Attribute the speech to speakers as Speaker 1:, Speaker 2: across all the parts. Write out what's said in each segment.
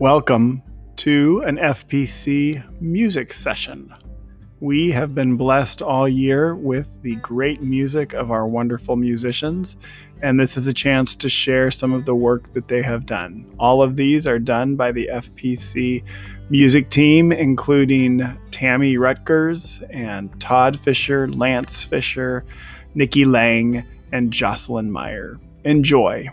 Speaker 1: Welcome to an FPC music session. We have been blessed all year with the great music of our wonderful musicians, and this is a chance to share some of the work that they have done. All of these are done by the FPC music team, including Tammy Rutgers and Todd Fisher, Lance Fisher, Nikki Lang, and Jocelyn Meyer. Enjoy.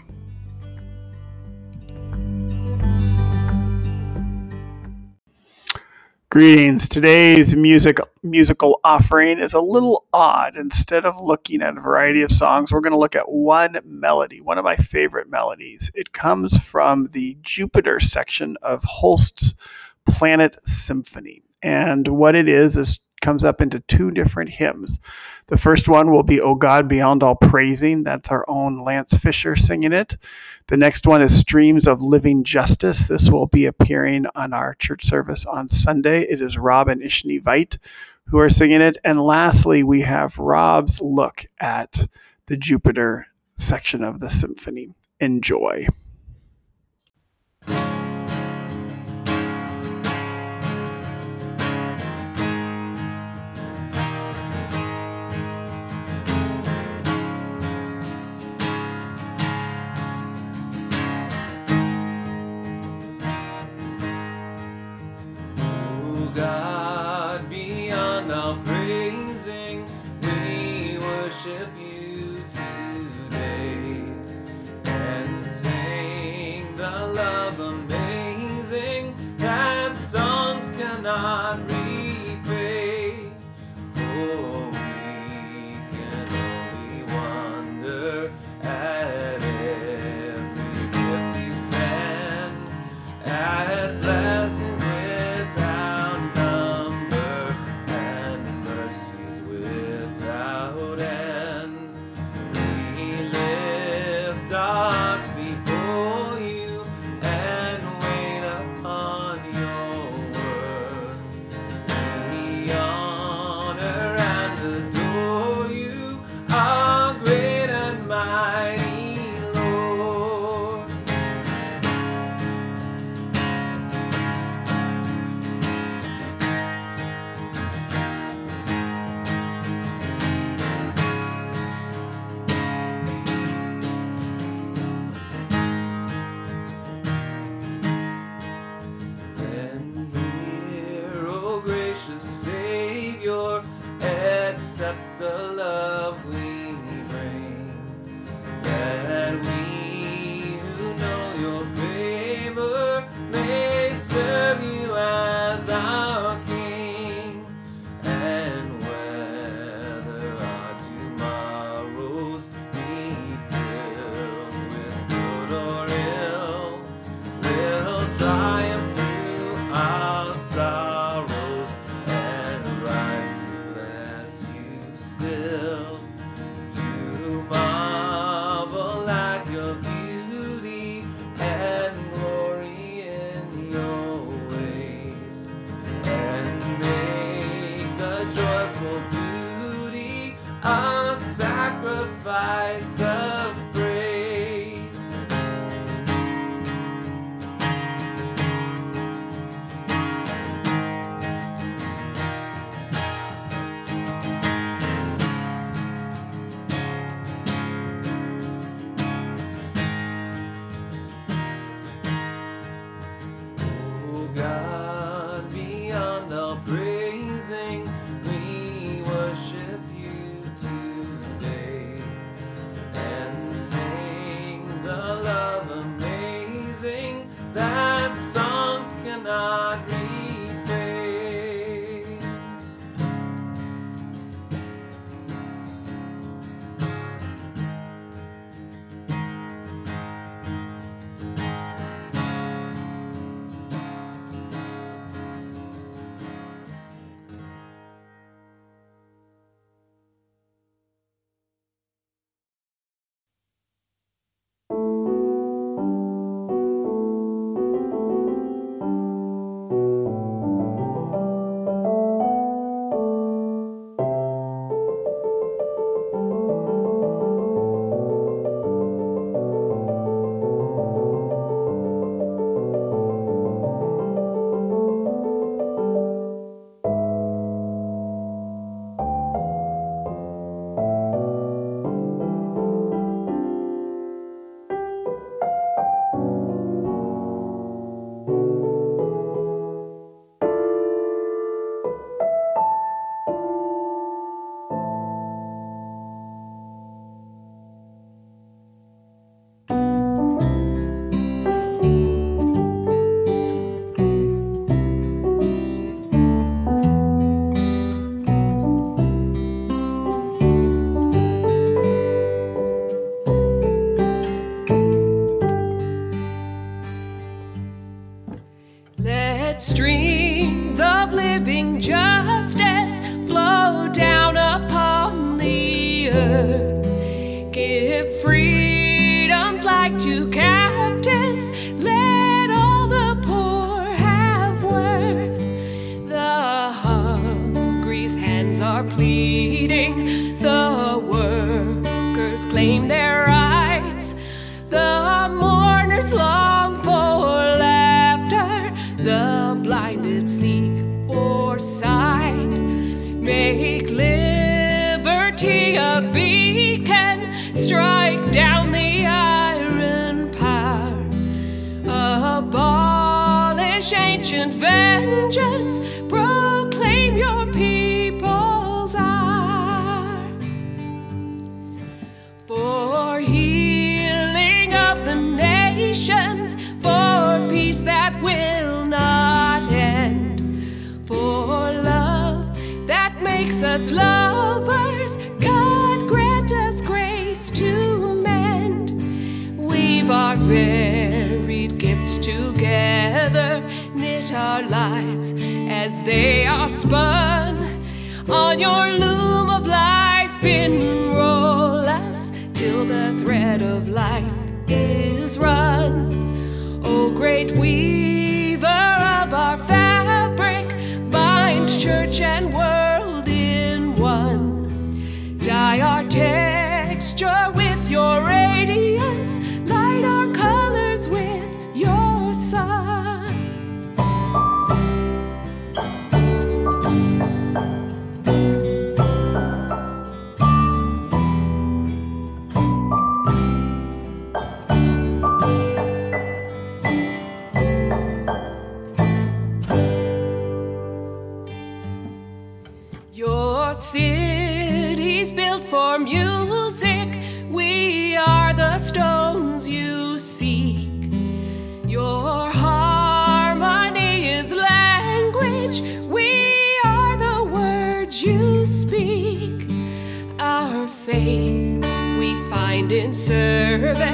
Speaker 1: Greetings. Today's music musical offering is a little odd. Instead of looking at a variety of songs, we're going to look at one melody, one of my favorite melodies. It comes from the Jupiter section of Holst's Planet Symphony. And what it is is comes up into two different hymns. The first one will be O God Beyond All Praising. That's our own Lance Fisher singing it. The next one is Streams of Living Justice. This will be appearing on our church service on Sunday. It is Rob and Ishni Veit who are singing it. And lastly, we have Rob's look at the Jupiter section of the symphony. Enjoy.
Speaker 2: We worship you today and sing the love amazing that songs cannot. accept the love vengeance. Proclaim your people's hour. For healing of the nations. For peace that will not end. For love that makes us lovers. God grant us grace to mend. Weave our varied our lives as they are spun. On your loom of life, enroll us till the thread of life is run. O great weaver of our fabric, bind church and world in one. Dye our texture with your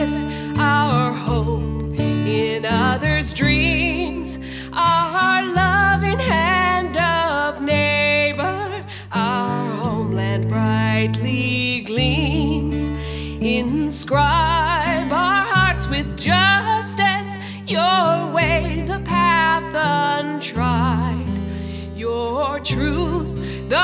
Speaker 2: service. Our hope in others' dreams. Our loving hand of neighbor. Our homeland brightly gleams. Inscribe our hearts with justice. Your way, the path untried. Your truth, the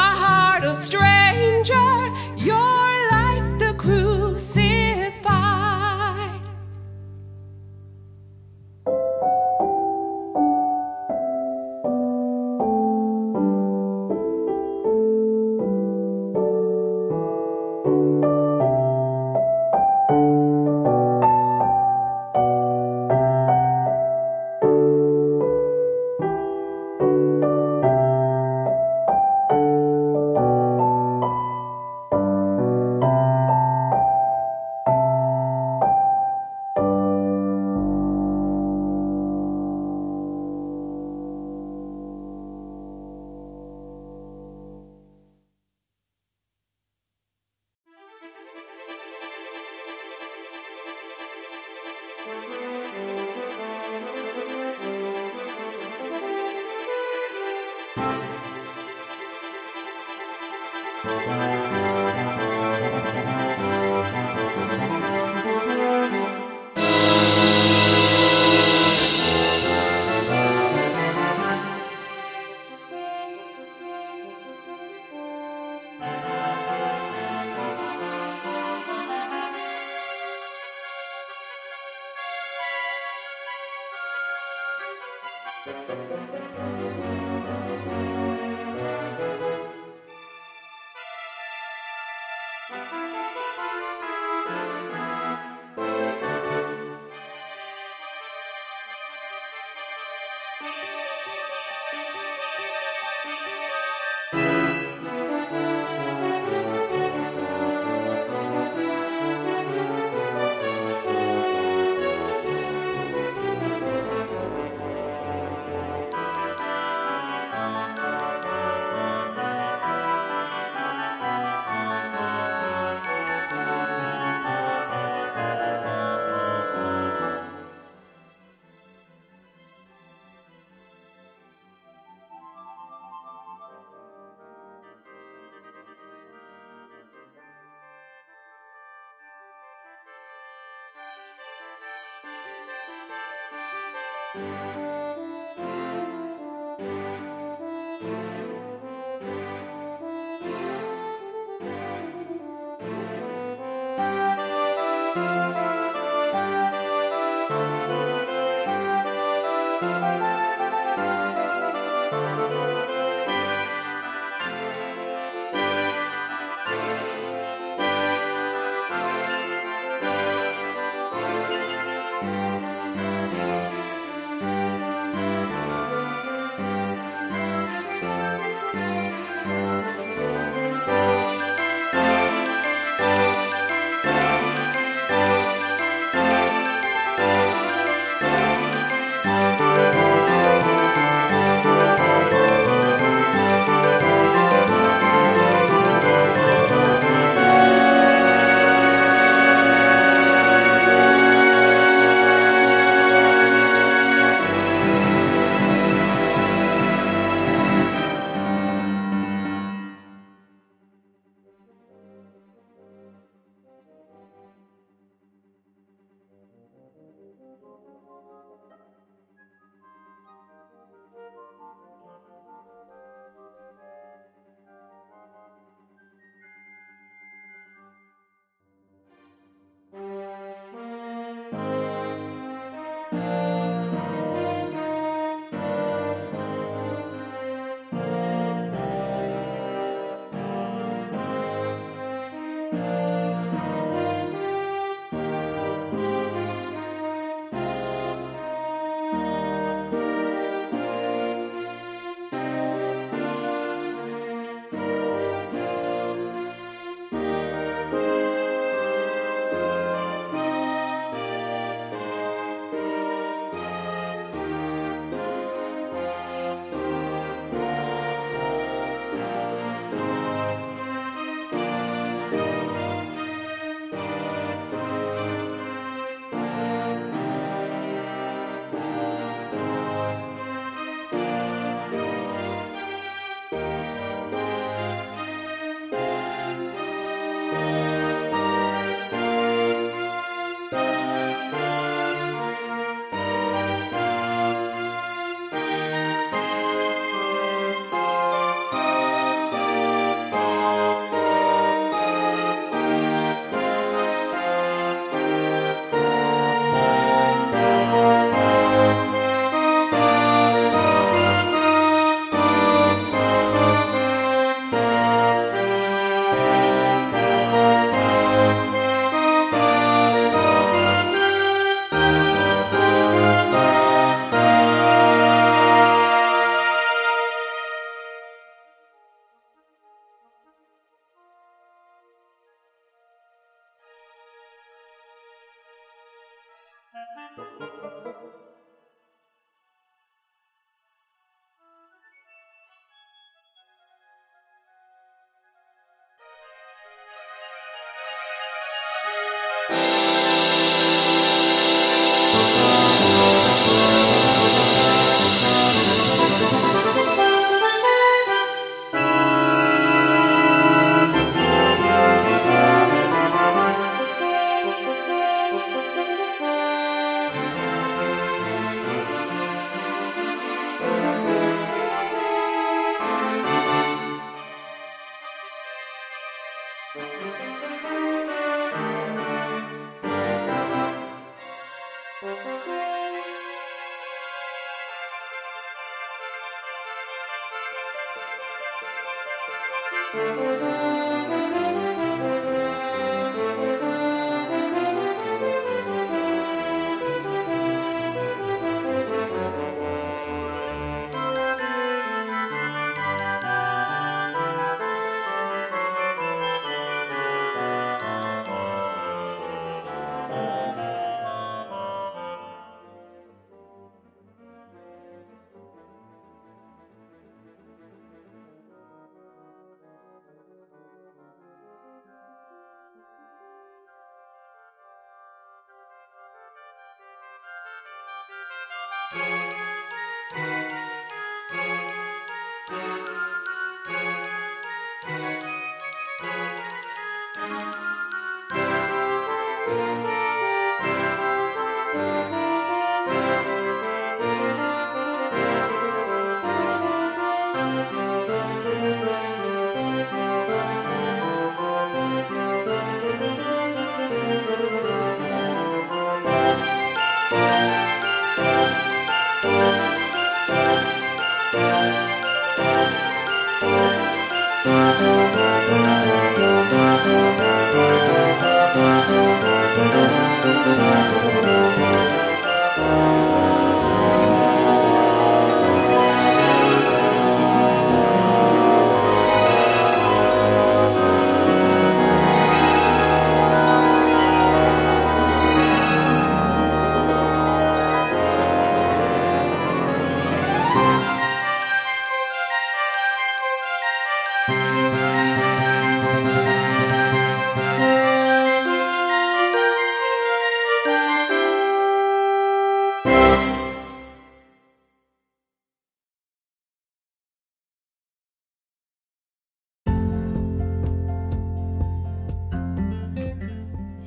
Speaker 2: Música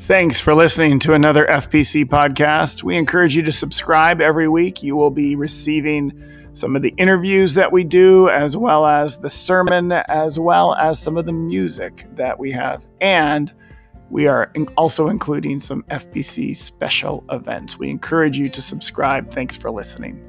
Speaker 3: Thanks for listening to another FPC podcast. We encourage you to subscribe every week. You will be receiving some of the interviews that we do, as well as the sermon, as well as some of the music that we have. And we are also including some FPC special events. We encourage you to subscribe. Thanks for listening.